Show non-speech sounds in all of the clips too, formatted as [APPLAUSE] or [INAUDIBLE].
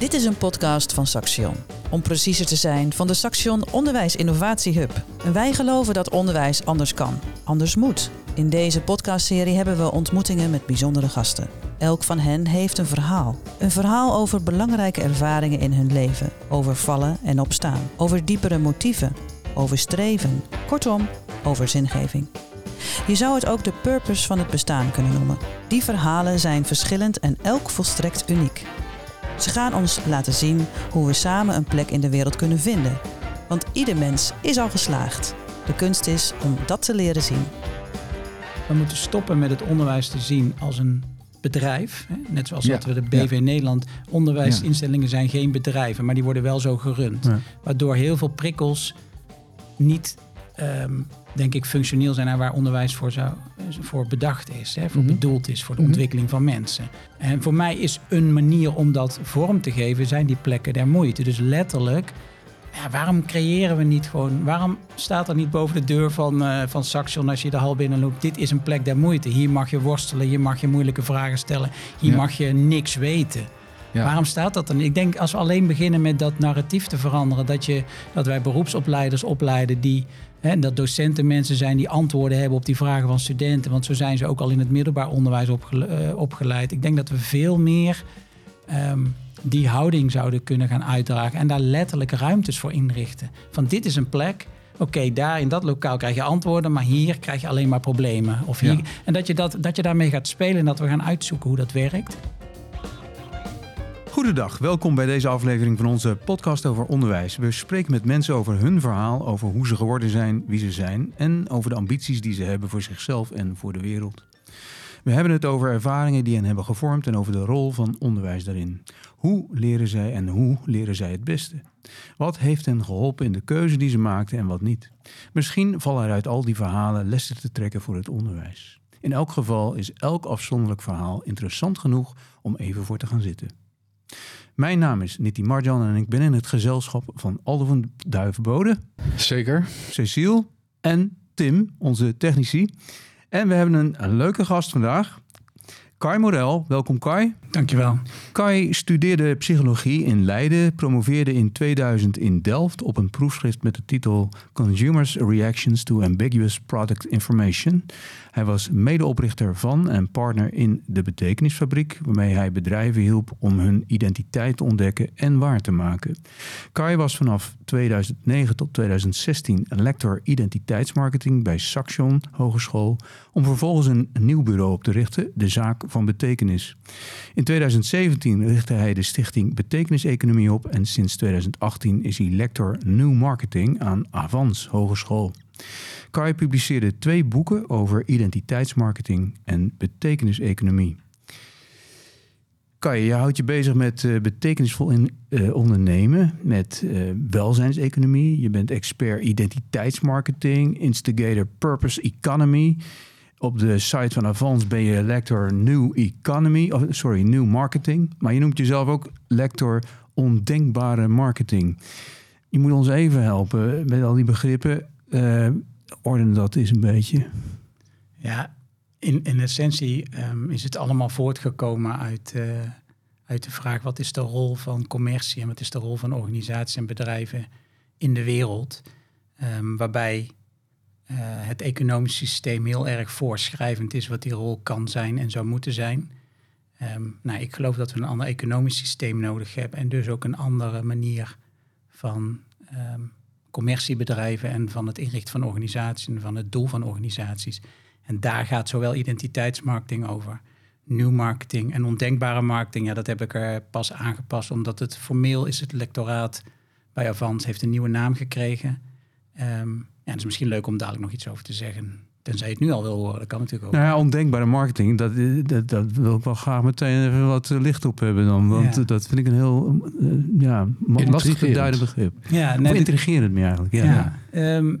Dit is een podcast van Saxion. Om preciezer te zijn, van de Saxion Onderwijs Innovatie Hub. Wij geloven dat onderwijs anders kan, anders moet. In deze podcastserie hebben we ontmoetingen met bijzondere gasten. Elk van hen heeft een verhaal. Een verhaal over belangrijke ervaringen in hun leven, over vallen en opstaan, over diepere motieven, over streven, kortom, over zingeving. Je zou het ook de purpose van het bestaan kunnen noemen. Die verhalen zijn verschillend en elk volstrekt uniek. Ze gaan ons laten zien hoe we samen een plek in de wereld kunnen vinden. Want ieder mens is al geslaagd. De kunst is om dat te leren zien. We moeten stoppen met het onderwijs te zien als een bedrijf. Hè? Net zoals Ja, dat we de BV ja. Nederland. Onderwijsinstellingen zijn geen bedrijven, maar die worden wel zo gerund. Ja. Waardoor heel veel prikkels niet, ehm, denk ik, functioneel zijn en waar onderwijs voor, zou, voor bedacht is. Hè? Voor Mhm. bedoeld is voor de Mhm. ontwikkeling van mensen. En voor mij is een manier om dat vorm te geven, zijn die plekken der moeite. Dus letterlijk. Ja, waarom creëren we niet gewoon... Waarom staat er niet boven de deur van, eh van Saxion als je de hal binnenloopt... dit is een plek der moeite. Hier mag je worstelen, hier mag je moeilijke vragen stellen. Hier Ja. mag je niks weten. Ja. Waarom staat dat dan? Ik denk als we alleen beginnen met dat narratief te veranderen... dat, je, dat wij beroepsopleiders opleiden die... Hè, dat docenten mensen zijn die antwoorden hebben op die vragen van studenten. Want zo zijn ze ook al in het middelbaar onderwijs opgele- eh, opgeleid. Ik denk dat we veel meer ehm, die houding zouden kunnen gaan uitdragen. En daar letterlijk ruimtes voor inrichten. Van dit is een plek. Oké, daar in dat lokaal krijg je antwoorden, maar hier krijg je alleen maar problemen. Of hier, Ja. En dat je, dat, dat je daarmee gaat spelen en dat we gaan uitzoeken hoe dat werkt. Goedendag, welkom bij deze aflevering van onze podcast over onderwijs. We spreken met mensen over hun verhaal, over hoe ze geworden zijn, wie ze zijn en over de ambities die ze hebben voor zichzelf en voor de wereld. We hebben het over ervaringen die hen hebben gevormd en over de rol van onderwijs daarin. Hoe leren zij en hoe leren zij het beste? Wat heeft hen geholpen in de keuze die ze maakten en wat niet? Misschien vallen er uit al die verhalen lessen te trekken voor het onderwijs. In elk geval is elk afzonderlijk verhaal interessant genoeg om even voor te gaan zitten. Mijn naam is Nitti Marjan en ik ben in het gezelschap van Aldo van Duivenbode, Zeker. Cecile en Tim, onze technici. En we hebben een, een leuke gast vandaag, Kai Morel. Welkom Kai. Dankjewel. Kai studeerde psychologie in Leiden, promoveerde in 2000 in Delft op een proefschrift met de titel Consumers Reactions to Ambiguous Product Information. Hij was medeoprichter van en partner in de Betekenisfabriek, waarmee hij bedrijven hielp om hun identiteit te ontdekken en waar te maken. Kai was vanaf 2009 tot 2016 lector identiteitsmarketing bij Saxion Hogeschool, om vervolgens een nieuw bureau op te richten, de Zaak van Betekenis. In 2017 richtte hij de stichting Betekeniseconomie op en sinds 2018 is hij lector New Marketing aan Avans Hogeschool. Kai publiceerde twee boeken over identiteitsmarketing en betekeniseconomie. Kai, je houdt je bezig met eh, betekenisvol in, eh, ondernemen, met eh, welzijnseconomie. Je bent expert identiteitsmarketing, instigator purpose economy. Op de site van Avans ben je lector New Economy, of, sorry, New Marketing. Maar je noemt jezelf ook lector Ondenkbare Marketing. Je moet ons even helpen met al die begrippen. Eh orden dat eens een beetje. Ja, in, in essentie ehm, is het allemaal voortgekomen uit, eh, uit de vraag: wat is de rol van commercie en wat is de rol van organisaties en bedrijven in de wereld? Ehm, waarbij eh, het economisch systeem heel erg voorschrijvend is wat die rol kan zijn en zou moeten zijn. Ehm, nou, ik geloof dat we een ander economisch systeem nodig hebben en dus ook een andere manier van commerciebedrijven en van het inrichten van organisaties en van het doel van organisaties. En daar gaat zowel identiteitsmarketing over, nieuw marketing en ondenkbare marketing. Ja, dat heb ik er pas aangepast, omdat het formeel is het lectoraat bij Avans, heeft een nieuwe naam gekregen. Ehm, ja, het is misschien leuk om dadelijk nog iets over te zeggen. Tenzij je het nu al wil horen, dat kan natuurlijk ook. Nou ja, ondenkbare marketing, dat, dat, dat wil ik wel graag meteen even wat licht op hebben dan. Want Ja. dat vind ik een heel uh, ja, lastig te duiden begrip. Ja, Of net, intrigerend meer eigenlijk. Ja, Ja, ehm,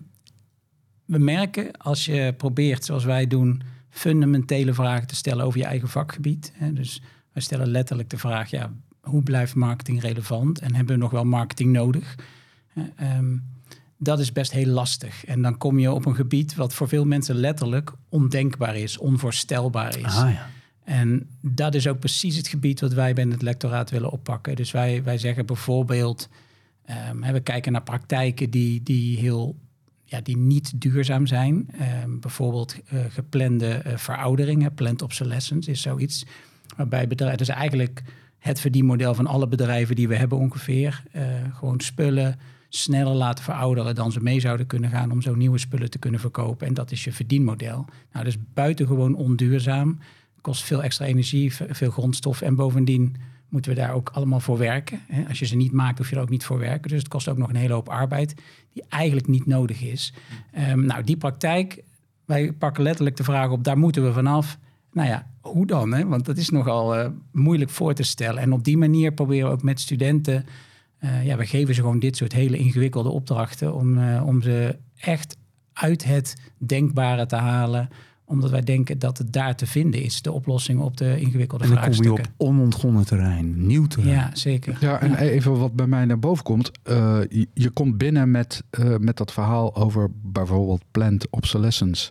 we merken als je probeert, zoals wij doen, fundamentele vragen te stellen over je eigen vakgebied. Hè, dus wij stellen letterlijk de vraag, ja, hoe blijft marketing relevant en hebben we nog wel marketing nodig? Eh, ehm, dat is best heel lastig. En dan kom je op een gebied wat voor veel mensen letterlijk ondenkbaar is, onvoorstelbaar is. Ah, ja. En dat is ook precies het gebied wat wij binnen het lectoraat willen oppakken. Dus wij, wij zeggen bijvoorbeeld, um, we kijken naar praktijken die, die, heel, ja, die niet duurzaam zijn. Um, bijvoorbeeld uh, geplande uh, veroudering, planned obsolescence is zoiets. Waarbij bedrijven, dus eigenlijk het verdienmodel van alle bedrijven die we hebben ongeveer. Uh, gewoon spullen sneller laten verouderen dan ze mee zouden kunnen gaan om zo nieuwe spullen te kunnen verkopen. En dat is je verdienmodel. Nou, dus buitengewoon onduurzaam kost veel extra energie, veel grondstof. En bovendien moeten we daar ook allemaal voor werken. Als je ze niet maakt, hoef je er ook niet voor werken. Dus het kost ook nog een hele hoop arbeid die eigenlijk niet nodig is. Um, nou, die praktijk, wij pakken letterlijk de vraag op, daar moeten we vanaf. Nou ja, hoe dan? Hè? Want dat is nogal uh, moeilijk voor te stellen. En op die manier proberen we ook met studenten... Uh, ja, we geven ze gewoon dit soort hele ingewikkelde opdrachten... om, uh, om ze echt uit het denkbare te halen omdat wij denken dat het daar te vinden is, de oplossing op de ingewikkelde en dan vraagstukken. kom je op onontgonnen terrein, nieuw terrein. Ja, zeker. Ja, en even wat bij mij naar boven komt. Uh, je, je, komt binnen met, uh, met dat verhaal over bijvoorbeeld planned obsolescence.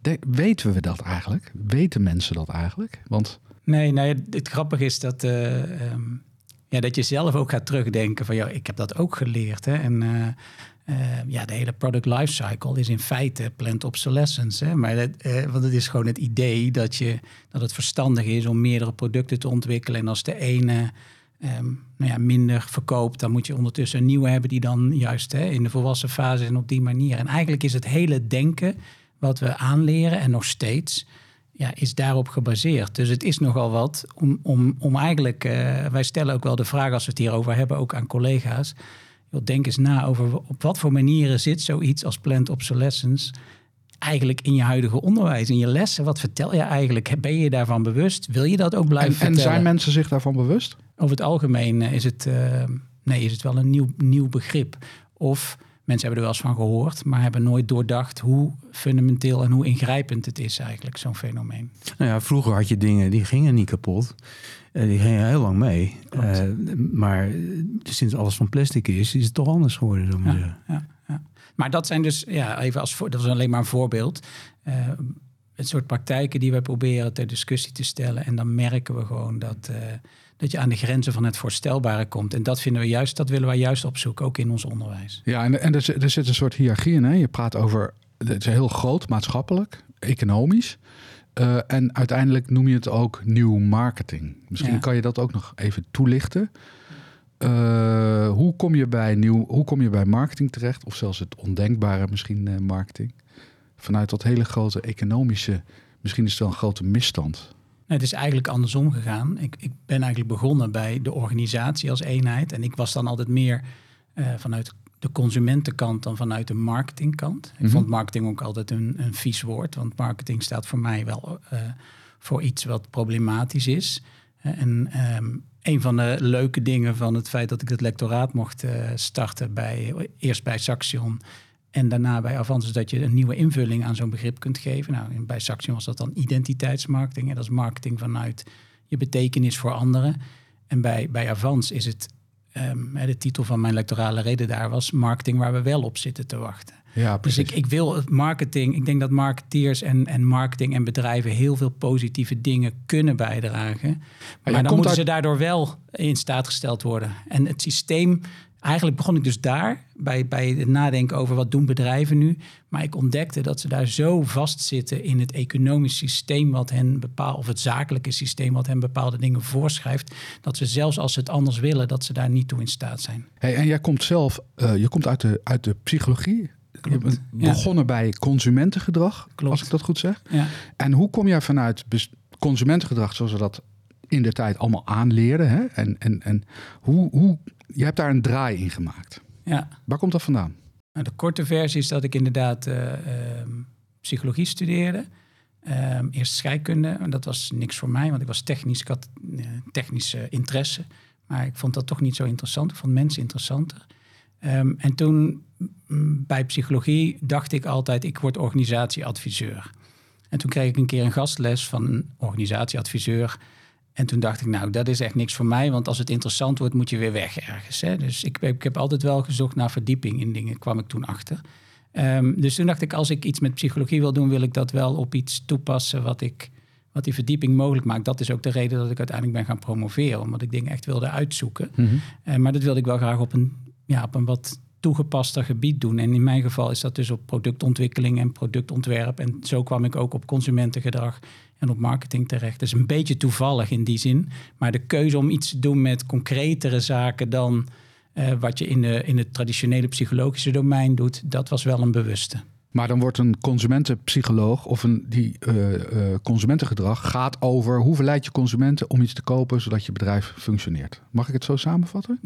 De, weten we dat eigenlijk? Weten mensen dat eigenlijk? Want... Nee, nee, het grappige is dat, uh, um, ja, dat je zelf ook gaat terugdenken van... ja, ik heb dat ook geleerd. Hè? En uh, ja, de hele product lifecycle is in feite planned obsolescence. Hè? Maar dat, uh, want het is gewoon het idee dat, je, dat het verstandig is om meerdere producten te ontwikkelen. En als de ene um, nou ja, minder verkoopt, dan moet je ondertussen een nieuwe hebben die dan juist hè, in de volwassen fase en op die manier. En eigenlijk is het hele denken wat we aanleren en nog steeds. Ja, is daarop gebaseerd. Dus het is nogal wat om, om, om eigenlijk. Uh, wij stellen ook wel de vraag als we het hierover hebben, ook aan collega's denk eens na over op wat voor manieren zit zoiets als planned obsolescence eigenlijk in je huidige onderwijs, in je lessen. Wat vertel je eigenlijk? Ben je daarvan bewust? Wil je dat ook blijven en, vertellen? En zijn mensen zich daarvan bewust? Over het algemeen is het, uh, nee, is het wel een nieuw, nieuw begrip. Of mensen hebben er wel eens van gehoord, maar hebben nooit doordacht hoe fundamenteel en hoe ingrijpend het is eigenlijk, zo'n fenomeen. Nou ja, vroeger had je dingen die gingen niet kapot. Uh, die gingen heel lang mee. Uh, maar sinds alles van plastic is, is het toch anders geworden. Zo ja, ja, ja, Maar dat zijn dus, ja, even als voor, dat is alleen maar een voorbeeld. Uh, het soort praktijken die wij proberen ter discussie te stellen. En dan merken we gewoon dat, dat je aan de grenzen van het voorstelbare komt. En dat vinden we juist, dat willen wij juist opzoeken, ook in ons onderwijs. Ja, en, en er, er zit een soort hiërarchie in. Hè? Je praat over, het is heel groot maatschappelijk, economisch. Uh, en uiteindelijk noem je het ook nieuw marketing. Misschien ja. kan je dat ook nog even toelichten. Uh, hoe, kom je bij nieuw, hoe kom je bij marketing terecht? Of zelfs het ondenkbare misschien uh, marketing? Vanuit dat hele grote economische... Misschien is het wel een grote misstand. Nee, het is eigenlijk andersom gegaan. Ik, ik ben eigenlijk begonnen bij de organisatie als eenheid. En ik was dan altijd meer vanuit de consumentenkant dan vanuit de marketingkant. Ik mm-hmm. vond marketing ook altijd een, een vies woord, want marketing staat voor mij wel uh, voor iets wat problematisch is. En um, een van de leuke dingen van het feit dat ik het lectoraat mocht uh, starten bij eerst bij Saxion en daarna bij Avans is dat je een nieuwe invulling aan zo'n begrip kunt geven. Nou, bij Saxion was dat dan identiteitsmarketing. En dat is marketing vanuit je betekenis voor anderen. En bij, bij Avans is het Um, de titel van mijn lectorale reden daar was marketing waar we wel op zitten te wachten. Ja, dus ik, ik wil het marketing, ik denk dat marketeers en, en marketing en bedrijven heel veel positieve dingen kunnen bijdragen. Maar, maar dan moeten uit... ze daardoor wel in staat gesteld worden. En het systeem eigenlijk begon ik dus daar bij, bij het nadenken over wat doen bedrijven nu. Maar ik ontdekte dat ze daar zo vastzitten in het economisch systeem wat hen bepaalt, of het zakelijke systeem wat hen bepaalde dingen voorschrijft, dat ze zelfs als ze het anders willen, dat ze daar niet toe in staat zijn. Hey, en jij komt zelf, uh, je komt uit de, uit de psychologie. Klopt. Begonnen ja. bij consumentengedrag, Klopt. als ik dat goed zeg. Ja. En hoe kom jij vanuit consumentengedrag, zoals we dat in de tijd allemaal aanleerden? Hè? En, en, en hoe, hoe je hebt daar een draai in gemaakt. Ja. Waar komt dat vandaan? Nou, de korte versie is dat ik inderdaad uh, uh, psychologie studeerde. Uh, eerst scheikunde, en dat was niks voor mij, want ik was technisch, ik had uh, technische interesse. Maar ik vond dat toch niet zo interessant. Ik vond mensen interessanter. Um, en toen mm, bij psychologie dacht ik altijd, ik word organisatieadviseur. En toen kreeg ik een keer een gastles van een organisatieadviseur. En toen dacht ik, nou, dat is echt niks voor mij, want als het interessant wordt, moet je weer weg ergens. Hè? Dus ik, ik heb altijd wel gezocht naar verdieping in dingen, kwam ik toen achter. Um, dus toen dacht ik, als ik iets met psychologie wil doen, wil ik dat wel op iets toepassen wat ik, wat die verdieping mogelijk maakt. Dat is ook de reden dat ik uiteindelijk ben gaan promoveren. Omdat ik dingen echt wilde uitzoeken. Mhm. Eh, maar dat wilde ik wel graag op een, ja, op een wat toegepaster gebied doen. En in mijn geval is dat dus op productontwikkeling en productontwerp. En zo kwam ik ook op consumentengedrag en op marketing terecht. Dus een beetje toevallig in die zin. Maar de keuze om iets te doen met concretere zaken dan eh, wat je in, de, in het traditionele psychologische domein doet, dat was wel een bewuste. Maar dan wordt een consumentenpsycholoog of een die eh, eh, consumentengedrag gaat over hoe verleid je consumenten om iets te kopen zodat je bedrijf functioneert. Mag ik het zo samenvatten?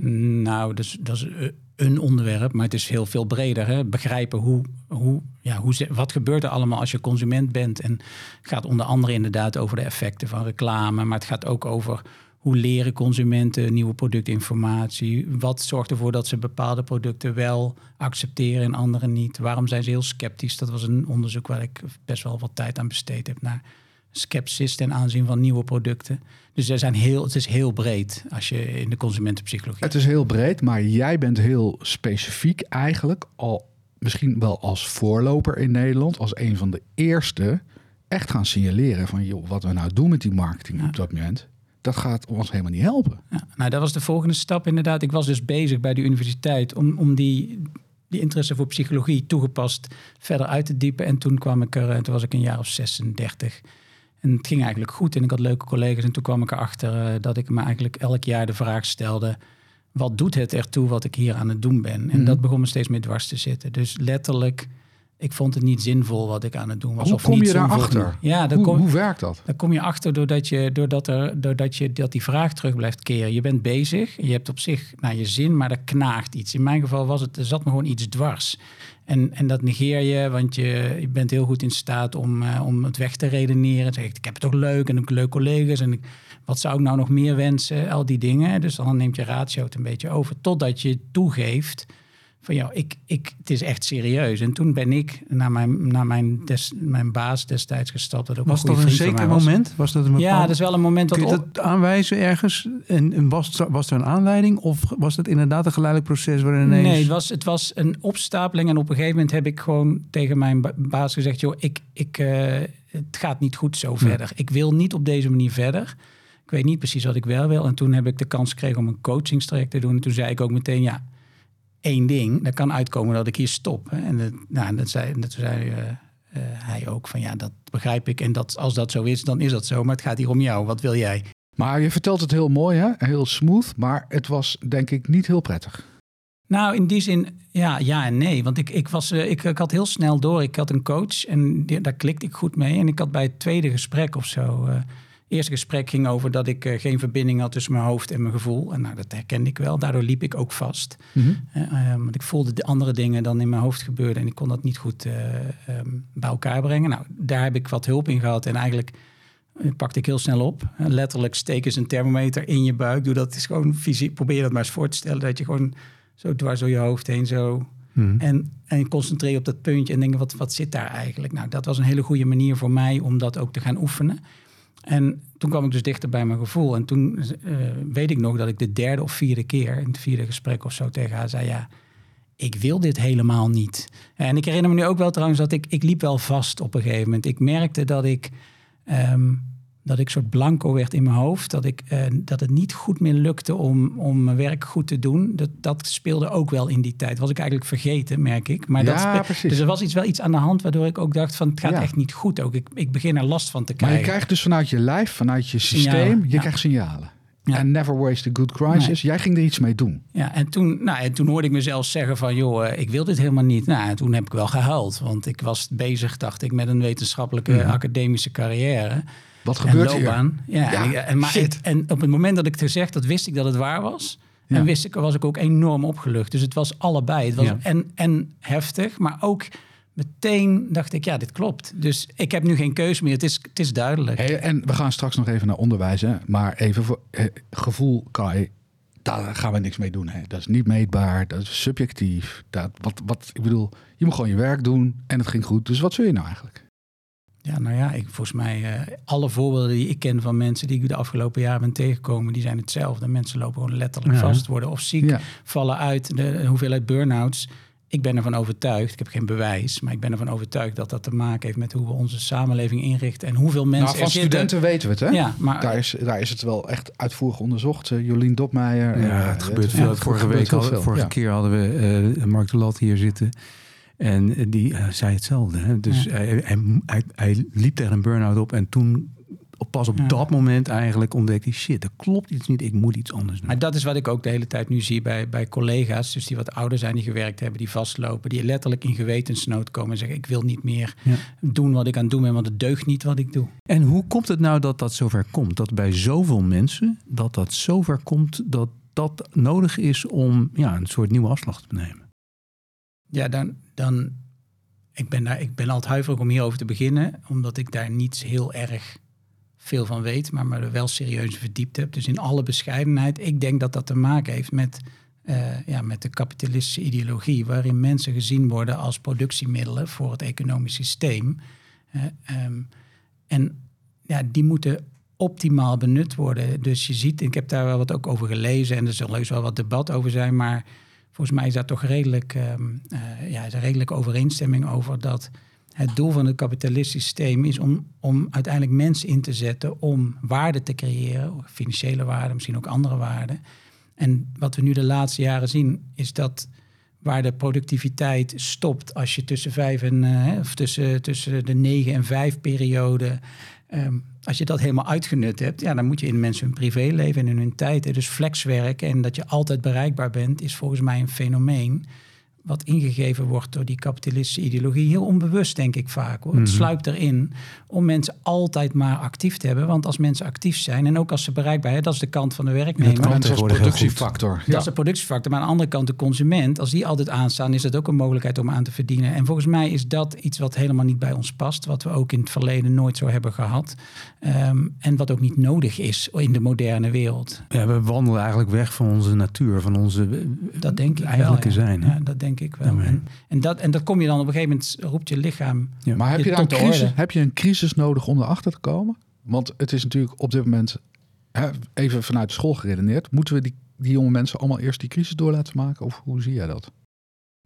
Nou, dat is, eh, een onderwerp, maar het is heel veel breder. Hè? Begrijpen hoe, hoe, ja, hoe, wat gebeurt er allemaal als je consument bent. En het gaat onder andere inderdaad over de effecten van reclame, maar het gaat ook over hoe leren consumenten nieuwe productinformatie. Wat zorgt ervoor dat ze bepaalde producten wel accepteren en andere niet? Waarom zijn ze heel sceptisch? Dat was een onderzoek waar ik best wel wat tijd aan besteed heb naar skepsis ten aanzien van nieuwe producten. Dus er zijn heel, het is heel breed als je in de consumentenpsychologie. Het is heel breed, maar jij bent heel specifiek eigenlijk al misschien wel als voorloper in Nederland, als een van de eerste echt gaan signaleren van joh, wat we nou doen met die marketing op dat moment, dat gaat ons helemaal niet helpen. Ja, nou, dat was de volgende stap inderdaad. Ik was dus bezig bij de universiteit om, om die, die interesse voor psychologie toegepast verder uit te diepen. En toen kwam ik er, en toen was ik een jaar of 36. En het ging eigenlijk goed en ik had leuke collega's. En toen kwam ik erachter eh, dat ik me eigenlijk elk jaar de vraag stelde... wat doet het ertoe wat ik hier aan het doen ben? En Mhm. dat begon me steeds meer dwars te zitten. Dus letterlijk, ik vond het niet zinvol wat ik aan het doen was. Hoe of kom niet je daarachter? Ja, dan Hoe, kom, hoe werkt dat? daar kom je achter doordat, je, doordat, er, doordat je dat die vraag terug blijft keren. Je bent bezig, je hebt op zich naar je zin, maar er knaagt iets. In mijn geval was het, er zat me gewoon iets dwars. En, en dat negeer je, want je, je bent heel goed in staat om, eh, om het weg te redeneren. Zeg ik, ik heb het toch leuk en ik heb leuke collega's en ik, wat zou ik nou nog meer wensen? Al die dingen. Dus dan neemt je ratio het een beetje over, totdat je toegeeft van ja, ik, ik, het is echt serieus. En toen ben ik naar mijn, naar mijn, des, mijn baas destijds gestapt. Dat ook Was een dat een zeker was. moment? Was dat een Ja, dat is wel een moment Kun dat... je op- dat aanwijzen ergens? En, en was, was er een aanleiding? Of was het inderdaad een geleidelijk proces waarin ineens... Nee, het was, het was een opstapeling. En op een gegeven moment heb ik gewoon tegen mijn ba- baas gezegd... joh, ik, ik, eh, het gaat niet goed zo verder. Ik wil niet op deze manier verder. Ik weet niet precies wat ik wel wil. En toen heb ik de kans gekregen om een coachingstraject te doen. En toen zei ik ook meteen, ja, één ding. Er kan uitkomen dat ik hier stop. Hè. En dat, nou, dat zei, dat zei eh, eh, hij ook van, ja, dat begrijp ik. En dat, als dat zo is, dan is dat zo. Maar het gaat hier om jou. Wat wil jij? Maar je vertelt het heel mooi, hè? heel smooth, maar het was denk ik niet heel prettig. Nou, in die zin, ja, ja en nee. Want ik, ik, was, eh, ik, ik had heel snel door. Ik had een coach en die- daar klikte ik goed mee. En ik had bij het tweede gesprek of zo... eerste gesprek ging over dat ik eh, geen verbinding had tussen mijn hoofd en mijn gevoel. En nou, dat herkende ik wel. Daardoor liep ik ook vast. Eh, eh, want ik voelde de andere dingen dan in mijn hoofd gebeurden. En ik kon dat niet goed eh, ehm, bij elkaar brengen. Nou, daar heb ik wat hulp in gehad. En eigenlijk pakte ik heel snel op. Letterlijk steken ze een thermometer in je buik. Doe dat is gewoon fysiek. Probeer dat maar eens voor te stellen. Dat je gewoon zo dwars door je hoofd heen zo... Mhm. En, en concentreer je op dat puntje en denk, wat, wat zit daar eigenlijk? Nou, dat was een hele goede manier voor mij om dat ook te gaan oefenen. En toen kwam ik dus dichter bij mijn gevoel. En toen eh, weet ik nog dat ik de derde of vierde keer, in het vierde gesprek of zo, tegen haar zei: Ja, ik wil dit helemaal niet. En ik herinner me nu ook wel trouwens dat ik, ik liep wel vast op een gegeven moment. Ik merkte dat ik. ehm, dat ik soort blanco werd in mijn hoofd. Dat, ik, eh, dat het niet goed meer lukte om, om mijn werk goed te doen. Dat, dat speelde ook wel in die tijd. Was ik eigenlijk vergeten, merk ik. Maar dat Ja, spe- precies. Dus er was iets, wel iets aan de hand waardoor ik ook dacht van het gaat Ja. echt niet goed. Ook. Ik, ik begin er last van te Maar krijgen. je krijgt dus vanuit je lijf, vanuit je systeem, Signalen, je ja. krijgt signalen. Ja. En never waste a good crisis. Jij ging er iets mee doen. Ja, en toen, nou, en toen hoorde ik mezelf zeggen van, joh, eh, ik wil dit helemaal niet. Nou, en toen heb ik wel gehuild, want ik was bezig, dacht ik, met een wetenschappelijke academische carrière. Wat gebeurt hier? Ja, Ja, en, maar shit. en op het moment dat ik het gezegd had, wist ik dat het waar was. Ja. En wist ik, was ik ook enorm opgelucht. Dus het was allebei. Het was en, en heftig, maar ook meteen dacht ik, ja, dit klopt. Dus ik heb nu geen keuze meer. Het is, het is duidelijk. Hey, en we gaan straks nog even naar onderwijs. Hè? Maar even voor eh, gevoel, Kai, daar gaan we niks mee doen. Hè? Dat is niet meetbaar, dat is subjectief. Dat, wat, wat, ik bedoel, je moet gewoon je werk doen en het ging goed. Dus wat zul je nou eigenlijk? Ja, nou ja, ik, volgens mij, eh, alle voorbeelden die ik ken van mensen die ik de afgelopen jaren ben tegengekomen, die zijn hetzelfde. Mensen lopen gewoon letterlijk Ja. vast, worden of ziek, Ja. vallen uit. De, de hoeveelheid burn-outs ik ben ervan overtuigd, ik heb geen bewijs, maar ik ben ervan overtuigd dat dat te maken heeft met hoe we onze samenleving inrichten en hoeveel mensen Nou, van er zitten. studenten weten we het, hè? Ja, maar Daar is, daar is het wel echt uitvoerig onderzocht. Eh, Jolien Dopmeijer. Ja, eh, het gebeurt ja, veel. vorige gebeurt week veel, vorige ja. keer hadden we eh, Mark de Lat hier zitten. En die zei hetzelfde. Hè? Dus Ja. hij, hij, hij, hij liep tegen een burn-out op. En toen, pas op Ja. dat moment eigenlijk, ontdekte hij... shit, er klopt iets niet. Ik moet iets anders doen. Maar dat is wat ik ook de hele tijd nu zie bij, bij collega's, dus die wat ouder zijn, die gewerkt hebben, die vastlopen, die letterlijk in gewetensnood komen en zeggen: Ik wil niet meer Ja. doen wat ik aan het doen ben, want het deugt niet wat ik doe. En hoe komt het nou dat dat zover komt? Dat bij zoveel mensen, dat dat zover komt... dat dat nodig is om ja, een soort nieuwe afslag te nemen. Ja, dan. dan ik, ben daar, ik ben altijd huiverig om hierover te beginnen, omdat ik daar niet heel erg veel van weet, maar me er wel serieus verdiept heb. Dus in alle bescheidenheid, ik denk dat dat te maken heeft met, eh, ja, met de kapitalistische ideologie, waarin mensen gezien worden als productiemiddelen voor het economisch systeem. Eh, ehm, en ja, die moeten optimaal benut worden. Dus je ziet, ik heb daar wel wat ook over gelezen en er zal heus wel wat debat over zijn, maar volgens mij is daar toch redelijk, ehm, eh, ja, is redelijk overeenstemming over dat het doel van het kapitalistisch systeem is om, om uiteindelijk mensen in te zetten om waarde te creëren, financiële waarde, misschien ook andere waarden. En wat we nu de laatste jaren zien, is dat waar de productiviteit stopt als je tussen vijf en eh, of tussen, tussen de negen en vijf periode. ehm, als je dat helemaal uitgenut hebt, ja, dan moet je in mensen hun privéleven en in hun tijd. Dus flexwerken en dat je altijd bereikbaar bent, is volgens mij een fenomeen wat ingegeven wordt door die kapitalistische ideologie. Heel onbewust, denk ik vaak. Hoor. Het Mhm. sluipt erin om mensen altijd maar actief te hebben. Want als mensen actief zijn en ook als ze bereikbaar zijn, dat is de kant van de werknemer. kan Mensen als tegenwoordig heel productiefactor. Dat Ja. is de productiefactor. Maar aan de andere kant de consument, als die altijd aanstaan, is dat ook een mogelijkheid om aan te verdienen. En volgens mij is dat iets wat helemaal niet bij ons past. Wat we ook in het verleden nooit zo hebben gehad. Ehm, en wat ook niet nodig is in de moderne wereld. Ja, we wandelen eigenlijk weg van onze natuur, van onze eh, Dat denk ik eigenlijke wel. ja. zijn. hè? Ja, dat denk ik wel. Ja, en, en, dat, en dat kom je dan op een gegeven moment, roept je lichaam. Ja. Maar heb Je de crisis, heb je een crisis nodig om erachter te komen? Want het is natuurlijk op dit moment, hè, even vanuit de school geredeneerd, moeten we die, die jonge mensen allemaal eerst die crisis door laten maken? Of hoe zie jij dat?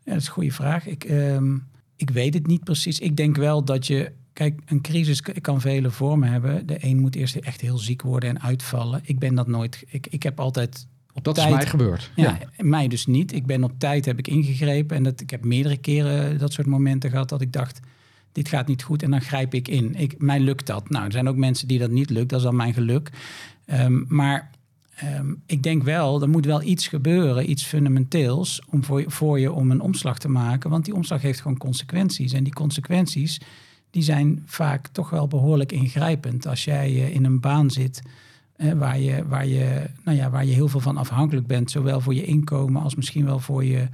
Ja, dat is een goede vraag. Ik, ehm, ik weet het niet precies. Ik denk wel dat je. Kijk, een crisis kan vele vormen hebben. De een moet eerst echt heel ziek worden en uitvallen. Ik ben dat nooit. Ik, ik heb altijd. Op Dat tijd, is mij gebeurd. Ja, mij dus niet. Ik ben op tijd heb ik ingegrepen. En dat, ik heb meerdere keren dat soort momenten gehad dat ik dacht. Dit gaat niet goed en dan grijp ik in. Ik, mij lukt dat. Nou, er zijn ook mensen die dat niet lukt. Dat is dan mijn geluk. Ehm, maar ehm, ik denk wel, er moet wel iets gebeuren, iets fundamenteels, om voor, je- voor je om een omslag te maken. Want die omslag heeft gewoon consequenties. En die consequenties, die zijn vaak toch wel behoorlijk ingrijpend. Als jij eh, in een baan zit eh, waar, je, waar, je, nou ja, waar je heel veel van afhankelijk bent, zowel voor je inkomen als misschien wel voor je,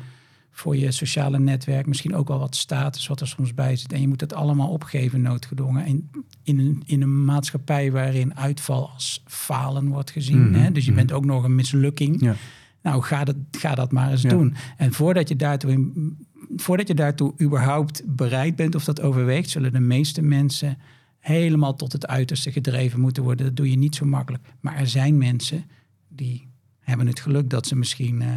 voor je sociale netwerk, misschien ook wel wat status wat er soms bij zit. En je moet het allemaal opgeven, noodgedwongen. En in een, in een maatschappij waarin uitval als falen wordt gezien. Mhm, Hè? Dus je mhm. bent ook nog een mislukking. Ja. Nou, ga dat, ga dat maar eens Ja. doen. En voordat je, daartoe in- voordat je daartoe überhaupt bereid bent of dat overweegt, zullen de meeste mensen helemaal tot het uiterste gedreven moeten worden. Dat doe je niet zo makkelijk. Maar er zijn mensen die hebben het geluk dat ze misschien eh,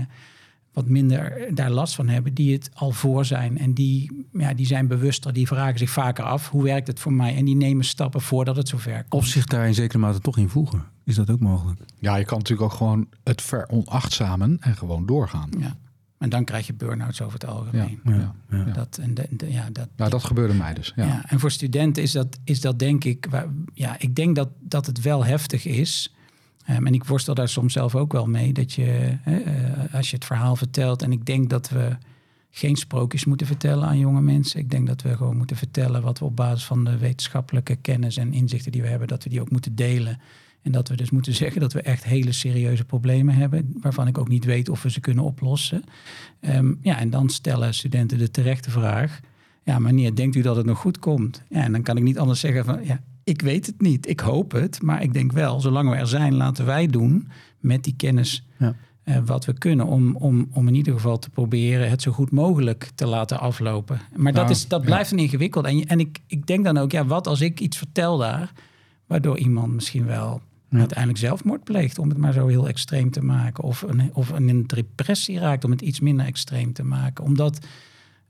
wat minder daar last van hebben, die het al voor zijn. En die, ja, die zijn bewuster, die vragen zich vaker af, hoe werkt het voor mij? En die nemen stappen voordat het zover komt. Of zich daar in zekere mate toch in voegen. Is dat ook mogelijk? Ja, je kan natuurlijk ook gewoon het veronachtzamen en gewoon doorgaan. Ja. En dan krijg je burn-outs over het algemeen. Ja, Ja. ja. Ja. Dat, en de, de- ja, dat, Nou, dat gebeurde mij dus. Ja. Ja. en voor studenten is dat, is dat denk ik, waar- ja, ik denk dat, dat het wel heftig is. Ehm, en ik worstel daar soms zelf ook wel mee, dat je, hè, eh, als je het verhaal vertelt, en ik denk dat we geen sprookjes moeten vertellen aan jonge mensen. Ik denk dat we gewoon moeten vertellen wat we op basis van de wetenschappelijke kennis en inzichten die we hebben, dat we die ook moeten delen. En dat we dus moeten [LAUGHS] zeggen dat we echt hele serieuze problemen hebben, waarvan ik ook niet weet of we ze kunnen oplossen. Ehm, ja, en dan stellen studenten de terechte vraag. Ja, meneer, denkt u dat het nog goed komt? Ja, en dan kan ik niet anders zeggen van, ja, ik weet het niet. Ik hoop het, maar ik denk wel, zolang we er zijn, laten wij doen met die kennis Ja. eh, wat we kunnen om, om, om in ieder geval te proberen het zo goed mogelijk te laten aflopen. Maar dat, is, dat ja. blijft een ingewikkeld. En, en ik, ik denk dan ook, ja, wat als ik iets vertel daar, waardoor iemand misschien wel Uiteindelijk zelfmoord pleegt, om het maar zo heel extreem te maken. Of een, of een depressie raakt, om het iets minder extreem te maken. Omdat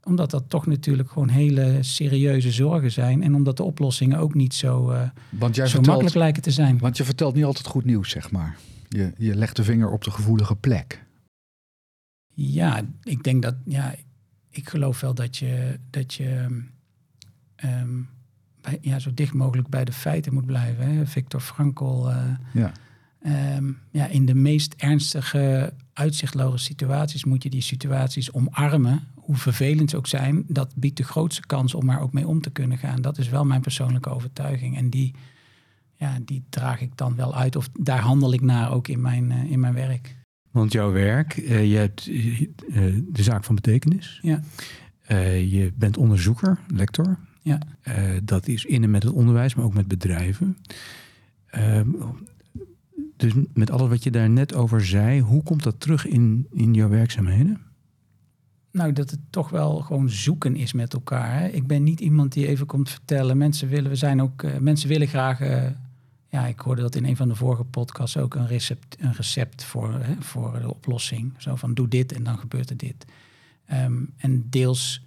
omdat dat toch natuurlijk gewoon hele serieuze zorgen zijn. En omdat de oplossingen ook niet zo, uh, want jij zo vertelt, makkelijk lijken te zijn. Want je vertelt niet altijd goed nieuws, zeg maar. Je, je legt de vinger op de gevoelige plek. Ja, ik denk dat, ja, ik geloof wel dat je, dat je um, bij, ja, zo dicht mogelijk bij de feiten moet blijven. Hè? Victor Frankl. Uh, ja. Um, ja, in de meest ernstige, uitzichtloze situaties moet je die situaties omarmen. Hoe vervelend ze ook zijn, dat biedt de grootste kans om er ook mee om te kunnen gaan. Dat is wel mijn persoonlijke overtuiging. En die, ja, die draag ik dan wel uit. Of daar handel ik naar ook in mijn, uh, in mijn werk. Want jouw werk, uh, je hebt uh, de zaak van betekenis. Ja. je bent onderzoeker, lector. Ja. dat is in en met het onderwijs, maar ook met bedrijven. Ehm, dus met alles wat je daar net over zei, hoe komt dat terug in, in jouw werkzaamheden? Nou, dat het toch wel gewoon zoeken is met elkaar. Hè? Ik ben niet iemand die even komt vertellen. Mensen willen, we zijn ook, uh, mensen willen graag. Uh, ja, ik hoorde dat in een van de vorige podcasts ook een recept, een recept voor, hè, voor de oplossing. Zo van doe dit en dan gebeurt er dit. Um, en deels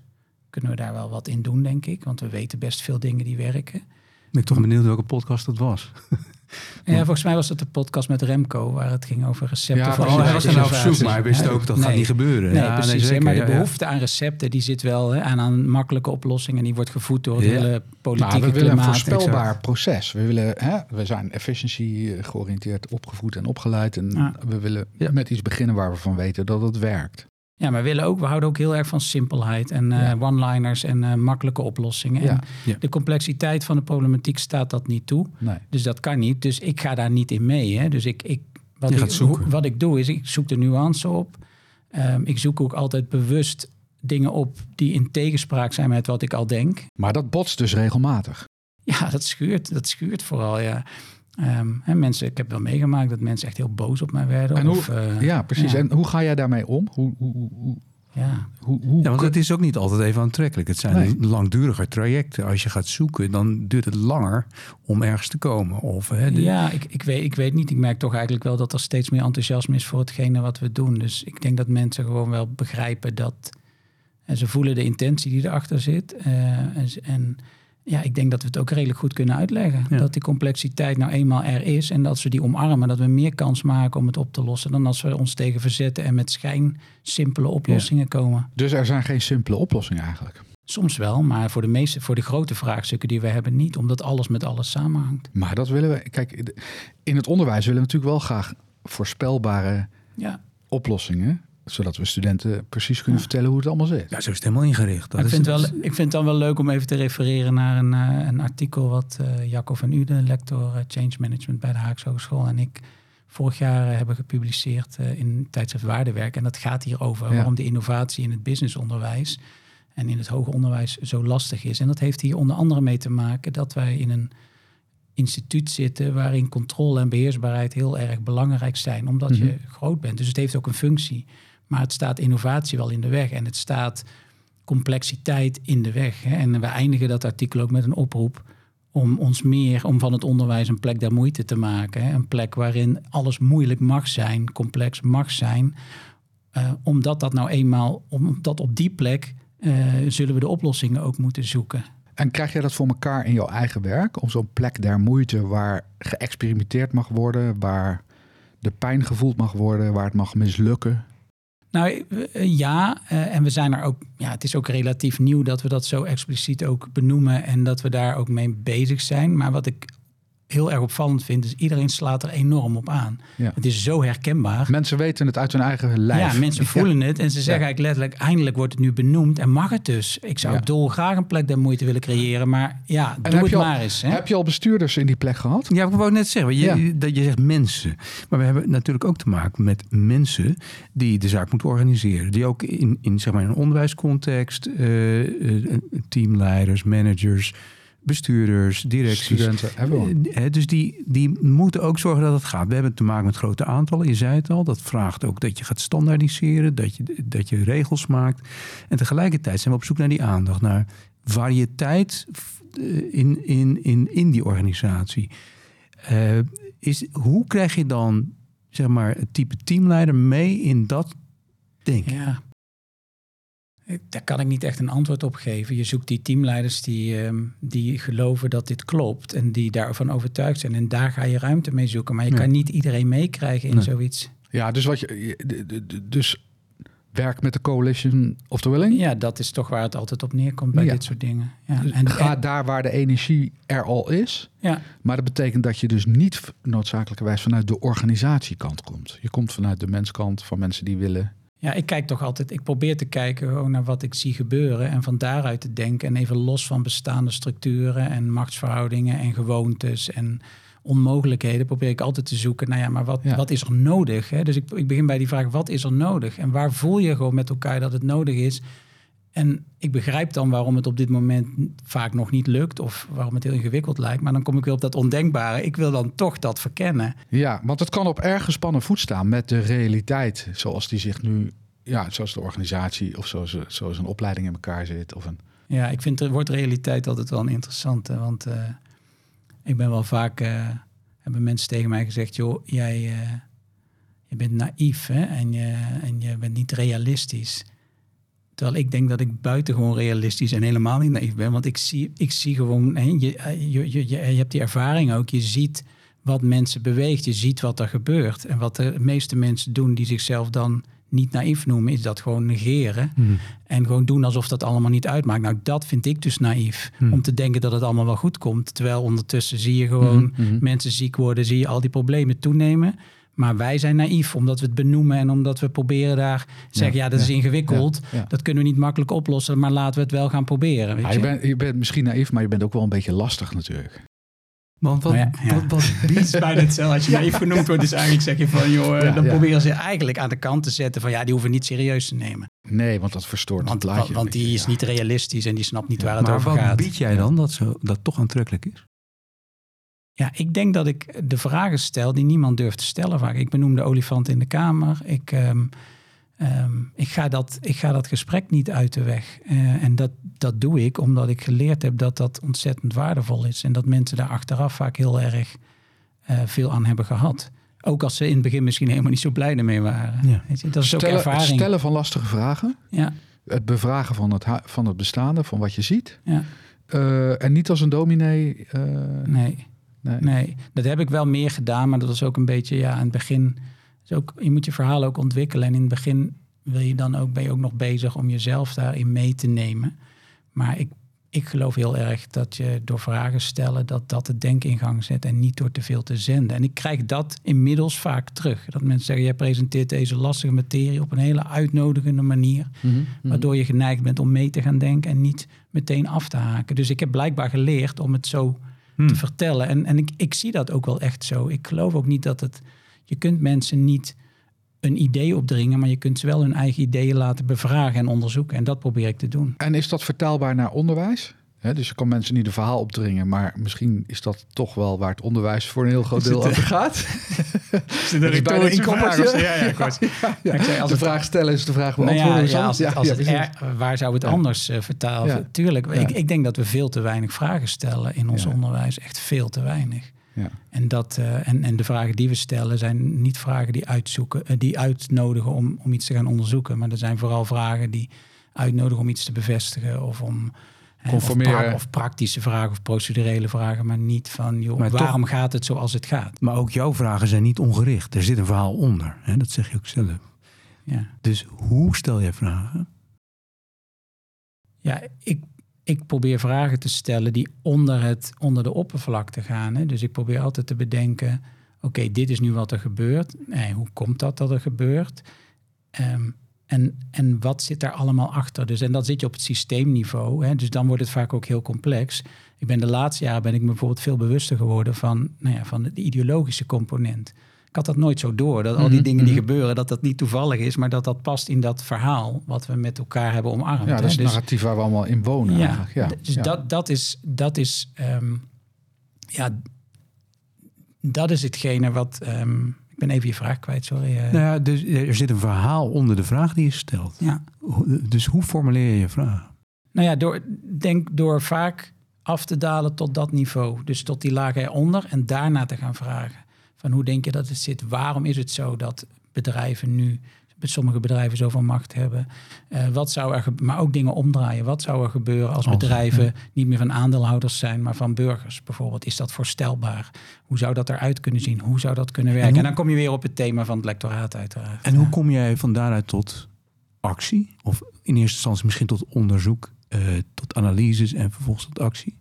kunnen we daar wel wat in doen, denk ik. Want we weten best veel dingen die werken. Ik ben toch benieuwd welke podcast dat was. [LAUGHS] Ja, volgens mij was het de podcast met Remco, waar het ging over recepten. Ja, voor oh, hij was er nou op zoek, maar hij wist ook dat nee. gaat niet gebeuren. Nee, ja, precies. Nee, zeker, maar de ja, behoefte aan recepten, die zit wel hè, aan, aan makkelijke oplossingen. En die wordt gevoed door het hele politieke Nou, we willen een voorspelbaar proces. We, willen, hè, we zijn efficiency eh, georiënteerd, opgevoed en opgeleid. En we willen met iets beginnen waar we van weten dat het werkt. Ja, maar we, willen ook, we houden ook heel erg van simpelheid en eh, Ja. one-liners en eh, makkelijke oplossingen. Ja. En Ja. de complexiteit van de problematiek staat dat niet toe. Nee. Dus dat kan niet. Dus ik ga daar niet in mee. Hè. Dus ik, ik, wat, ik, wat ik doe is, ik zoek de nuance op. Ehm, ik zoek ook altijd bewust dingen op die in tegenspraak zijn met wat ik al denk. Maar dat botst dus regelmatig. Ja, dat schuurt. Dat schuurt vooral, ja. Ehm, hè, mensen, ik heb wel meegemaakt dat mensen echt heel boos op mij werden. En hoe- of, eh, Ja, precies. ja. En hoe ga jij daarmee om? Hoe, hoe, hoe, hoe, ja. hoe, hoe- Ja, want het is ook niet altijd even aantrekkelijk. Het zijn Nee. langduriger trajecten. Als je gaat zoeken, dan duurt het langer om ergens te komen. Of, hè, de- Ja, ik, ik, weet, ik weet niet. Ik merk toch eigenlijk wel dat er steeds meer enthousiasme is voor hetgene wat we doen. Dus ik denk dat mensen gewoon wel begrijpen dat. En ze voelen de intentie die erachter zit. eh, en, en ja, ik denk dat we het ook redelijk goed kunnen uitleggen. Ja. Dat die complexiteit nou eenmaal er is. En dat we die omarmen. Dat we meer kans maken om het op te lossen. Dan als we ons tegen verzetten en met schijn simpele oplossingen komen. Dus er zijn geen simpele oplossingen eigenlijk. Soms wel, maar voor de meeste, voor de grote vraagstukken die we hebben niet. Omdat alles met alles samenhangt. Maar dat willen we. Kijk, in het onderwijs willen we natuurlijk wel graag voorspelbare Ja. oplossingen. Zodat we studenten precies kunnen vertellen hoe het allemaal zit. Ja, zo is het helemaal ingericht. Dat ik, is- vind wel, ik vind het dan wel leuk om even te refereren naar een, eh, een artikel wat eh Jacco van Uden, lector eh, Change Management bij de Haagse Hogeschool en ik vorig jaar hebben gepubliceerd eh, in tijdschrift Waardewerk. En dat gaat hier over Ja. waarom de innovatie in het businessonderwijs en in het hoger onderwijs zo lastig is. En dat heeft hier onder andere mee te maken dat wij in een instituut zitten waarin controle en beheersbaarheid heel erg belangrijk zijn, omdat je Mhm. groot bent. Dus het heeft ook een functie. Maar het staat innovatie wel in de weg en het staat complexiteit in de weg. Hè? En we eindigen dat artikel ook met een oproep om ons meer, om van het onderwijs een plek der moeite te maken. Hè? Een plek waarin alles moeilijk mag zijn, complex mag zijn. Eh, omdat dat nou eenmaal, omdat op die plek eh, zullen we de oplossingen ook moeten zoeken. En krijg jij dat voor elkaar in jouw eigen werk? Om zo'n plek der moeite waar geëxperimenteerd mag worden, waar de pijn gevoeld mag worden, waar het mag mislukken? Nou eh, ja, eh, en we zijn er ook, ja, het is ook relatief nieuw dat we dat zo expliciet ook benoemen en dat we daar ook mee bezig zijn. Maar wat ik heel erg opvallend vind, is iedereen slaat er enorm op aan. Ja. Het is zo herkenbaar. Mensen weten het uit hun eigen lijf. Ja, mensen [LAUGHS] voelen het en ze zeggen Ja. eigenlijk letterlijk, eindelijk wordt het nu benoemd en mag het dus. Ik zou Ja. dolgraag een plek der moeite willen creëren, maar ja, En doe het al- maar eens. Hè? Heb je al bestuurders in die plek gehad? Ja, ik wou net zeggen, je, Ja. dat je zegt mensen. Maar we hebben natuurlijk ook te maken met mensen die de zaak moeten organiseren. Die ook in, in, zeg maar, in een onderwijscontext, eh, eh, teamleiders, managers, bestuurders, directies. Studenten hebben we. Eh, dus die, die moeten ook zorgen dat het gaat. We hebben te maken met grote aantallen, je zei het al. Dat vraagt ook dat je gaat standaardiseren, dat je, dat je regels maakt. En tegelijkertijd zijn we op zoek naar die aandacht, naar variëteit eh, in, in, in, in die organisatie. Eh, is, hoe krijg je dan zeg maar, het type teamleider mee in dat denken? Ja. Daar kan ik niet echt een antwoord op geven. Je zoekt die teamleiders die, ehm, die geloven dat dit klopt en die daarvan overtuigd zijn. En daar ga je ruimte mee zoeken. Maar je kan niet iedereen meekrijgen in Nee. zoiets. Ja, dus wat je, dus werk met de coalition of the willing. Ja, dat is toch waar het altijd op neerkomt bij Ja. dit soort dingen. Ja. Dus En, ga en- daar waar de energie er al is. ja. Maar dat betekent dat je dus niet noodzakelijkerwijs vanuit de organisatiekant komt. Je komt vanuit de menskant van mensen die willen. Ja, ik kijk toch altijd, ik probeer te kijken gewoon naar wat ik zie gebeuren en van daaruit te denken en even los van bestaande structuren en machtsverhoudingen en gewoontes en onmogelijkheden probeer ik altijd te zoeken. Nou ja, maar wat, Ja. wat is er nodig? Hè? Dus ik, ik begin bij die vraag, wat is er nodig? En waar voel je gewoon met elkaar dat het nodig is? En ik begrijp dan waarom het op dit moment vaak nog niet lukt of waarom het heel ingewikkeld lijkt. Maar dan kom ik weer op dat ondenkbare. Ik wil dan toch dat verkennen. Ja, want het kan op erg gespannen voet staan met de realiteit zoals die zich nu, ja, zoals de organisatie of zoals, zoals een opleiding in elkaar zit. Of een, Ja, ik vind wordt realiteit altijd wel een interessante. Want eh, ik ben wel vaak, eh, hebben mensen tegen mij gezegd, joh, jij eh, je bent naïef hè? En, je, en je bent niet realistisch. Terwijl ik denk dat ik buitengewoon realistisch en helemaal niet naïef ben. Want ik zie, ik zie gewoon, hè, je, je, je, je, hebt die ervaring ook. Je ziet wat mensen beweegt. Je ziet wat er gebeurt. En wat de meeste mensen doen die zichzelf dan niet naïef noemen, is dat gewoon negeren. En gewoon doen alsof dat allemaal niet uitmaakt. Nou, dat vind ik dus naïef. Hmm. Om te denken dat het allemaal wel goed komt. Terwijl ondertussen zie je gewoon mhm. mensen ziek worden, zie je al die problemen toenemen. Maar wij zijn naïef, omdat we het benoemen en omdat we proberen daar zeggen, ja, dat is ingewikkeld. ja, ja. Dat kunnen we niet makkelijk oplossen, maar laten we het wel gaan proberen. Weet Ja, je? je, bent, je bent misschien naïef, maar je bent ook wel een beetje lastig natuurlijk. Want wat, Maar ja, ja. wat, wat [LAUGHS] bijna hetzelfde. Als je naïef genoemd wordt, is eigenlijk zeg je van, joh, eh, Ja, dan ja. proberen ze eigenlijk aan de kant te zetten van, ja, die hoeven niet serieus te nemen. Nee, want dat verstoort Want, het plaatje. want, want die is niet realistisch en die snapt niet waar het maar over wat gaat. bied jij dan dat, zo, dat toch aantrekkelijk is? Ja, ik denk dat ik de vragen stel die niemand durft te stellen vaak. Ik benoem de olifant in de kamer. Ik, ehm, ehm, ik, ga, dat, ik ga dat gesprek niet uit de weg. Eh, en dat, dat doe ik omdat ik geleerd heb dat dat ontzettend waardevol is. En dat mensen daar achteraf vaak heel erg eh, veel aan hebben gehad. Ook als ze in het begin misschien helemaal niet zo blij ermee waren. Ja. Weet je, dat is ook stellen, het ervaring. stellen van lastige vragen. Ja, Het bevragen van het, van het bestaande, van wat je ziet. ja, Eh, en niet als een dominee. nee. Nee. Nee, dat heb ik wel meer gedaan, maar dat was ook een beetje, ja, aan het begin. Is ook, je moet je verhaal ook ontwikkelen. En in het begin wil je dan ook, ben je ook nog bezig om jezelf daarin mee te nemen. Maar ik, ik geloof heel erg dat je door vragen stellen, dat dat het denken in gang zet en niet door te veel te zenden. En ik krijg dat inmiddels vaak terug. Dat mensen zeggen, jij presenteert deze lastige materie op een hele uitnodigende manier. Mhm, mhm. Waardoor je geneigd bent om mee te gaan denken en niet meteen af te haken. Dus ik heb blijkbaar geleerd om het zo Hmm. te vertellen. En, en ik, ik zie dat ook wel echt zo. Ik geloof ook niet dat het. Je kunt mensen niet een idee opdringen, maar je kunt ze wel hun eigen ideeën laten bevragen en onderzoeken. En dat probeer ik te doen. En is dat vertaalbaar naar onderwijs? Dus je kan mensen niet een verhaal opdringen, maar misschien is dat toch wel waar het onderwijs voor een heel groot deel over [LAUGHS] gaat. Zit bijna een inkoppertje. Ja, ja, [LAUGHS] goed. Ja, Ik zei, als de het- vraag stellen is de vraag Nou beantwoorden. als, het, als het precies. er- waar zou het anders eh, vertalen? Tuurlijk, ik, ik denk dat we veel te weinig vragen stellen in ons onderwijs. Echt veel te weinig. Ja. En, dat, eh, en, en de vragen die we stellen zijn niet vragen die, uitzoeken, eh, die uitnodigen om, om iets te gaan onderzoeken. Maar dat zijn vooral vragen die uitnodigen om iets te bevestigen. Of om of, Conformeren. pra- of praktische vragen of procedurele vragen. Maar niet van joh, Maar toch- waarom gaat het zoals het gaat. Maar ook jouw vragen zijn niet ongericht. Er zit een verhaal onder. Hè? Dat zeg je ook zelf. Ja, Dus hoe stel je vragen? ja ik, ik probeer vragen te stellen die onder, het, onder de oppervlakte gaan. Hè. Dus ik probeer altijd te bedenken, oké, dit is nu wat er gebeurt. Nee, hoe komt dat dat er gebeurt? Ehm, en, en wat zit daar allemaal achter? Dus, en dan zit je op het systeemniveau. Hè, dus dan wordt het vaak ook heel complex. Ik ben de laatste jaren ben ik me bijvoorbeeld veel bewuster geworden van, nou ja, van de ideologische component. Ik had dat nooit zo door. Dat al die Mhm, dingen die mhm. gebeuren, dat dat niet toevallig is, maar dat dat past in dat verhaal wat we met elkaar hebben omarmd. Ja, dat is het Dus- narratief waar we allemaal in wonen ja, eigenlijk. Ja, dus ja. Dat, dat is, dat is, ehm, ja, dat is hetgene wat, ehm, ben even je vraag kwijt, sorry. eh. Nou ja, dus er zit een verhaal onder de vraag die je stelt. ja. Dus hoe formuleer je je vraag? Nou ja, door, denk door vaak af te dalen tot dat niveau. Dus tot die laag eronder en daarna te gaan vragen. Van hoe denk je dat het zit? Waarom is het zo dat bedrijven nu sommige bedrijven zoveel macht hebben. Uh, wat zou er, maar ook dingen omdraaien. Wat zou er gebeuren als, bedrijven niet meer van aandeelhouders zijn, maar van burgers bijvoorbeeld? Is dat voorstelbaar? Hoe zou dat eruit kunnen zien? Hoe zou dat kunnen werken? En, dan kom je weer op het thema van het lectoraat uiteraard. En hoe kom jij van daaruit tot actie? Of in eerste instantie misschien tot onderzoek, uh, tot analyses en vervolgens tot actie?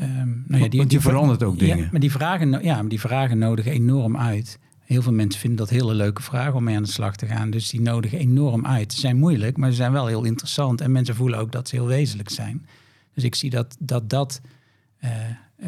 Um, nou ja, die, die, verandert ook dingen. Ja, maar die vragen, ja, maar die vragen nodigen enorm uit. Heel veel mensen vinden dat hele leuke vragen om mee aan de slag te gaan. Dus die nodigen enorm uit. Ze zijn moeilijk, maar ze zijn wel heel interessant. En mensen voelen ook dat ze heel wezenlijk zijn. Dus ik zie dat dat, dat uh,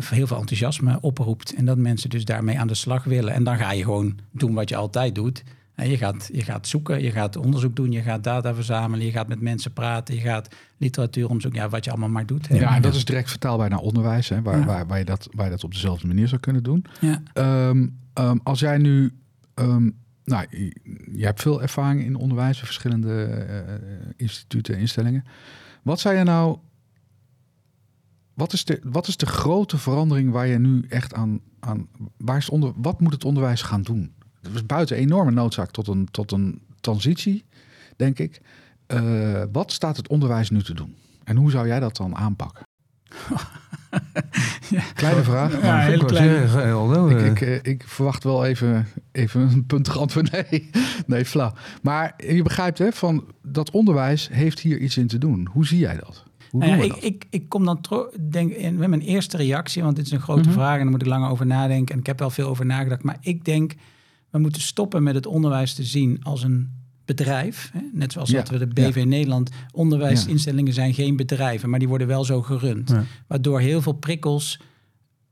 heel veel enthousiasme oproept. En dat mensen dus daarmee aan de slag willen. En dan ga je gewoon doen wat je altijd doet. Je gaat, je gaat zoeken, je gaat onderzoek doen, je gaat data verzamelen, je gaat met mensen praten, je gaat literatuur onderzoeken, ja, wat je allemaal maar doet. Ja, en dat is direct vertaalbaar naar onderwijs, hè, waar, waar, waar, je dat, waar je dat op dezelfde manier zou kunnen doen. Ja. Ehm, ehm, als jij nu, um, nou, je, hebt veel ervaring in onderwijs, verschillende uh, instituten, instellingen. Wat zou je nou wat is, de, wat is de grote verandering waar je nu echt aan. aan waar is onder, wat moet het onderwijs gaan doen? Er was buiten enorme noodzaak tot een, tot een transitie, denk ik. Uh, wat staat het onderwijs nu te doen? En hoe zou jij dat dan aanpakken? [LAUGHS] ja. Kleine vraag. Ja, hele kleine. Ik, ik, eh, ik, verwacht wel even, even een puntig [LAUGHS] antwoord. Nee, nee, flauw. Maar je begrijpt hè, van dat onderwijs heeft hier iets in te doen. Hoe zie jij dat? Hoe nou ja, ik, ik, ik, kom dan terug, denk in met mijn eerste reactie, want dit is een grote mhm. vraag en daar moet ik langer over nadenken. En ik heb wel veel over nagedacht, maar ik denk we moeten stoppen met het onderwijs te zien als een bedrijf. Hè? Net zoals dat we de BV Nederland, onderwijsinstellingen zijn geen bedrijven, maar die worden wel zo gerund. Waardoor heel veel prikkels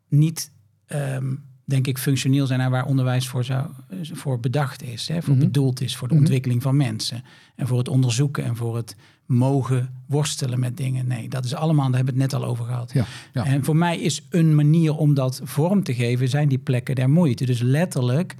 niet, ehm, denk ik, functioneel zijn naar waar onderwijs voor, zou, voor bedacht is. Hè? Voor mhm. bedoeld is, voor de mhm. ontwikkeling van mensen. En voor het onderzoeken en voor het mogen worstelen met dingen. Nee, dat is allemaal, daar hebben we het net al over gehad. Ja, ja. En voor mij is een manier om dat vorm te geven, zijn die plekken der moeite. Dus letterlijk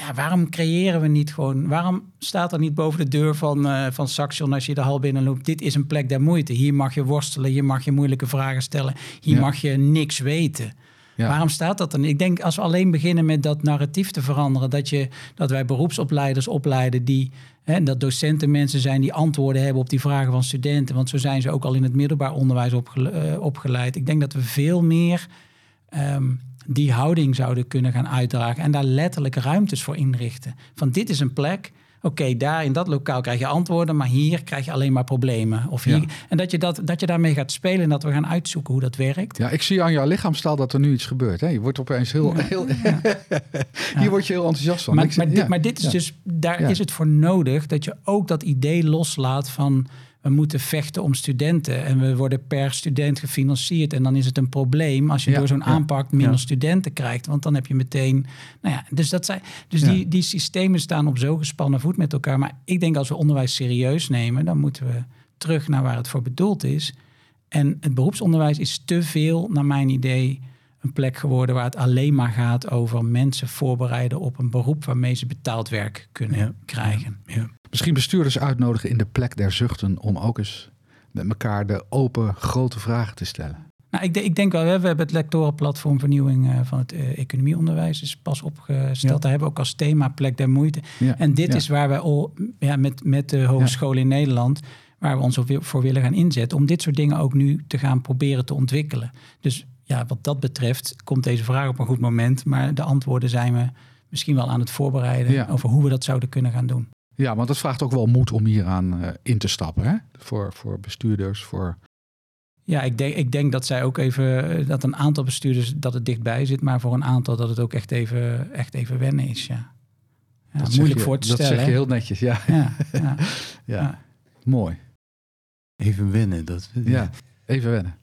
ja, waarom creëren we niet gewoon... Waarom staat er niet boven de deur van, uh, van Saxion als je de hal binnenloopt... dit is een plek der moeite. Hier mag je worstelen, hier mag je moeilijke vragen stellen. Hier mag je niks weten. Waarom staat dat dan? Ik denk als we alleen beginnen met dat narratief te veranderen... dat, je, dat wij beroepsopleiders opleiden die... Hè, dat docenten mensen zijn die antwoorden hebben op die vragen van studenten. Want zo zijn ze ook al in het middelbaar onderwijs eh, opgeleid. Ik denk dat we veel meer... Ehm, die houding zouden kunnen gaan uitdragen en daar letterlijk ruimtes voor inrichten. Van dit is een plek, oké, daar in dat lokaal krijg je antwoorden, maar hier krijg je alleen maar problemen. Of hier, En dat je, dat, dat je daarmee gaat spelen en dat we gaan uitzoeken hoe dat werkt. Ja, ik zie aan jouw lichaamstaal dat er nu iets gebeurt. Hè? Je wordt opeens heel... heel [LAUGHS] hier word je heel enthousiast van. Maar, maar, dit, maar dit is dus, daar is het voor nodig dat je ook dat idee loslaat van we moeten vechten om studenten en we worden per student gefinancierd. En dan is het een probleem als je door zo'n aanpak minder studenten krijgt. Want dan heb je meteen. Nou ja, dus dat zijn. Dus die, die systemen staan op zo gespannen voet met elkaar. Maar ik denk als we onderwijs serieus nemen, dan moeten we terug naar waar het voor bedoeld is. En het beroepsonderwijs is te veel, naar mijn idee, een plek geworden waar het alleen maar gaat over mensen voorbereiden op een beroep waarmee ze betaald werk kunnen krijgen. Ja. Misschien bestuurders uitnodigen in de plek der zuchten om ook eens met elkaar de open, grote vragen te stellen. Nou, ik, ik, denk wel, we hebben het lectorenplatform vernieuwing uh, van het uh, economieonderwijs is pas opgesteld. Daar hebben we ook als thema plek der moeite. en dit is waar wij al ja, met, met de hogescholen in Nederland, waar we ons voor willen gaan inzetten, om dit soort dingen ook nu te gaan proberen te ontwikkelen. Dus ja, wat dat betreft komt deze vraag op een goed moment, maar de antwoorden zijn we misschien wel aan het voorbereiden over hoe we dat zouden kunnen gaan doen. Ja, want dat vraagt ook wel moed om hier aan uh, in te stappen. Hè? Voor, voor bestuurders, voor... Ja, ik denk, ik denk dat zij ook even, eh, dat een aantal bestuurders dat het dichtbij zit, maar voor een aantal dat het ook echt even, echt even wennen is. Ja. ja moeilijk je, voor te dat stellen. Dat zeg je heel netjes, ja. Ja, [LAUGHS] ja, ja. Mooi. Even wennen. Dat, ja, even wennen.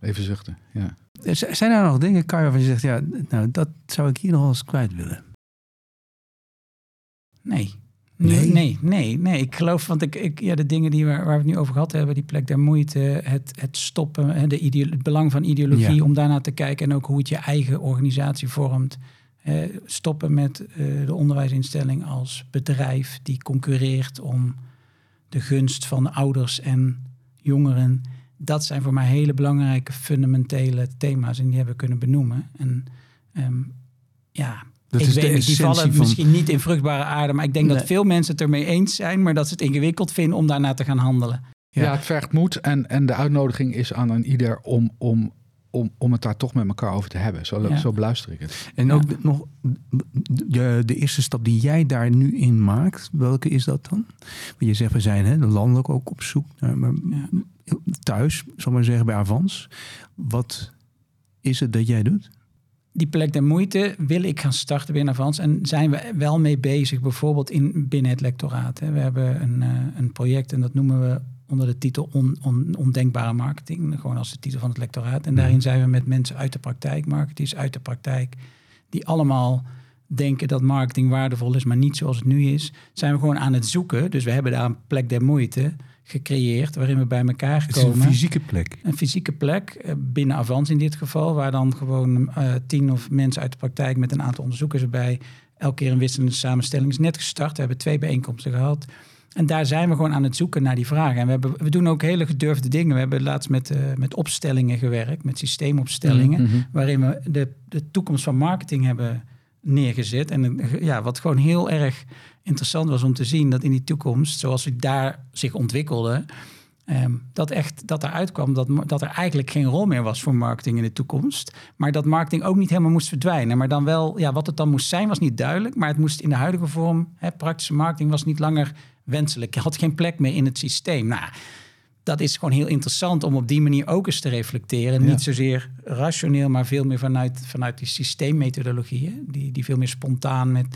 Even zuchten, ja. Zijn er nog dingen, Kai, waarvan je zegt, ja, nou, dat zou ik hier nog eens kwijt willen? Nee. Nee? nee, nee, nee. Ik geloof, want ik, ik, ja, de dingen die we, waar we het nu over gehad hebben, die plek der moeite, het, het stoppen, de het belang van ideologie, om daarna te kijken en ook hoe het je eigen organisatie vormt. stoppen met uh, de onderwijsinstelling als bedrijf die concurreert om de gunst van ouders en jongeren. Dat zijn voor mij hele belangrijke fundamentele thema's en die hebben we kunnen benoemen. En um, ja, Dat ik is weet de die vallen van... misschien niet in vruchtbare aarde, maar ik denk Nee. dat veel mensen het ermee eens zijn, maar dat ze het ingewikkeld vinden om daarna te gaan handelen. Ja. Ja. het vergt moed en, en de uitnodiging is aan een ieder om, om, om, om het daar toch met elkaar over te hebben. Zo, Ja. zo beluister ik het. En Ja. ook nog de, de eerste stap die jij daar nu in maakt, welke is dat dan? Want je zegt, we zijn hè, landelijk ook op zoek naar, maar Ja. Thuis, zal ik maar zeggen, bij Avans. Wat is het dat jij doet? Die plek der moeite wil ik gaan starten binnen Avans. En zijn we wel mee bezig, bijvoorbeeld in, binnen het lectoraat. Hè. We hebben een, eh, een project en dat noemen we onder de titel on, on- Ondenkbare Marketing. Gewoon als de titel van het lectoraat. En daarin zijn we met mensen uit de praktijk, marketeers uit de praktijk, die allemaal denken dat marketing waardevol is, maar niet zoals het nu is. Zijn we gewoon aan het zoeken. Dus we hebben daar een plek der moeite gecreëerd, waarin we bij elkaar Het is een komen. fysieke plek. Een fysieke plek, eh, binnen Avans in dit geval, waar dan gewoon eh, tien of mensen uit de praktijk met een aantal onderzoekers erbij elke keer een wisselende samenstelling is net gestart. We hebben twee bijeenkomsten gehad. En daar zijn we gewoon aan het zoeken naar die vragen. En we, hebben, we doen ook hele gedurfde dingen. We hebben laatst met, eh, met opstellingen gewerkt, met systeemopstellingen, Mhm. waarin we de, de toekomst van marketing hebben neergezet. En ja, wat gewoon heel erg interessant was om te zien, dat in die toekomst, zoals het daar zich ontwikkelde, Ehm, dat echt dat eruit kwam dat, dat er eigenlijk geen rol meer was voor marketing in de toekomst. Maar dat marketing ook niet helemaal moest verdwijnen. Maar dan wel, ja, wat het dan moest zijn, was niet duidelijk. Maar het moest in de huidige vorm, hè, praktische marketing, was niet langer wenselijk. Had geen plek meer in het systeem. Nou, dat is gewoon heel interessant om op die manier ook eens te reflecteren. Ja. Niet zozeer rationeel, maar veel meer vanuit, vanuit die systeemmethodologieën. Die, die veel meer spontaan met.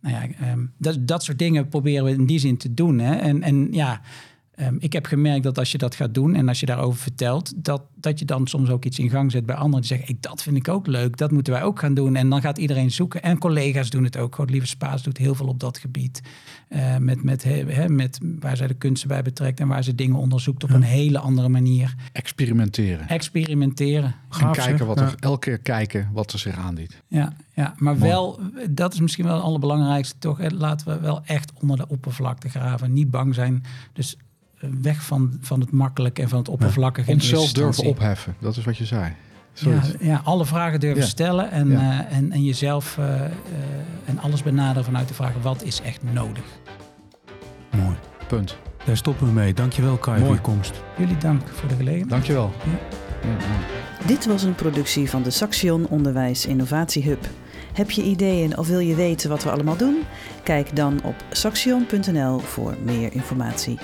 Nou ja, ehm, dat, dat soort dingen proberen we in die zin te doen. Hè. En, en ja, ehm, ik heb gemerkt dat als je dat gaat doen en als je daarover vertelt, dat, dat je dan soms ook iets in gang zet bij anderen die zeggen: hey, dat vind ik ook leuk, dat moeten wij ook gaan doen. En dan gaat iedereen zoeken. En collega's doen het ook. God, Lieve Spaas doet heel veel op dat gebied. Eh, met, met, hè, met waar zij de kunsten bij betrekt en waar ze dingen onderzoekt op een hele andere manier. Experimenteren. Experimenteren. en Gaaf, kijken wat er, Ja. elke keer kijken wat er zich aandient. Ja, ja maar Mooi. wel, dat is misschien wel het allerbelangrijkste toch. Laten we wel echt onder de oppervlakte graven. Niet bang zijn. Dus weg van, van het makkelijke en van het oppervlakkige. in Onszelf durven opheffen. Dat is wat je zei. Ja, ja, alle vragen durven Ja. stellen en, Ja. eh, en, en jezelf eh, eh, en alles benaderen vanuit de vraag wat is echt nodig. Mooi. Punt. Daar stoppen we mee. Dankjewel Kai voor je komst. Jullie dank voor de gelegenheid. Dankjewel. Ja. Ja. Dit was een productie van de Saxion Onderwijs Innovatie Hub. Heb je ideeën of wil je weten wat we allemaal doen? Kijk dan op saxion.nl voor meer informatie.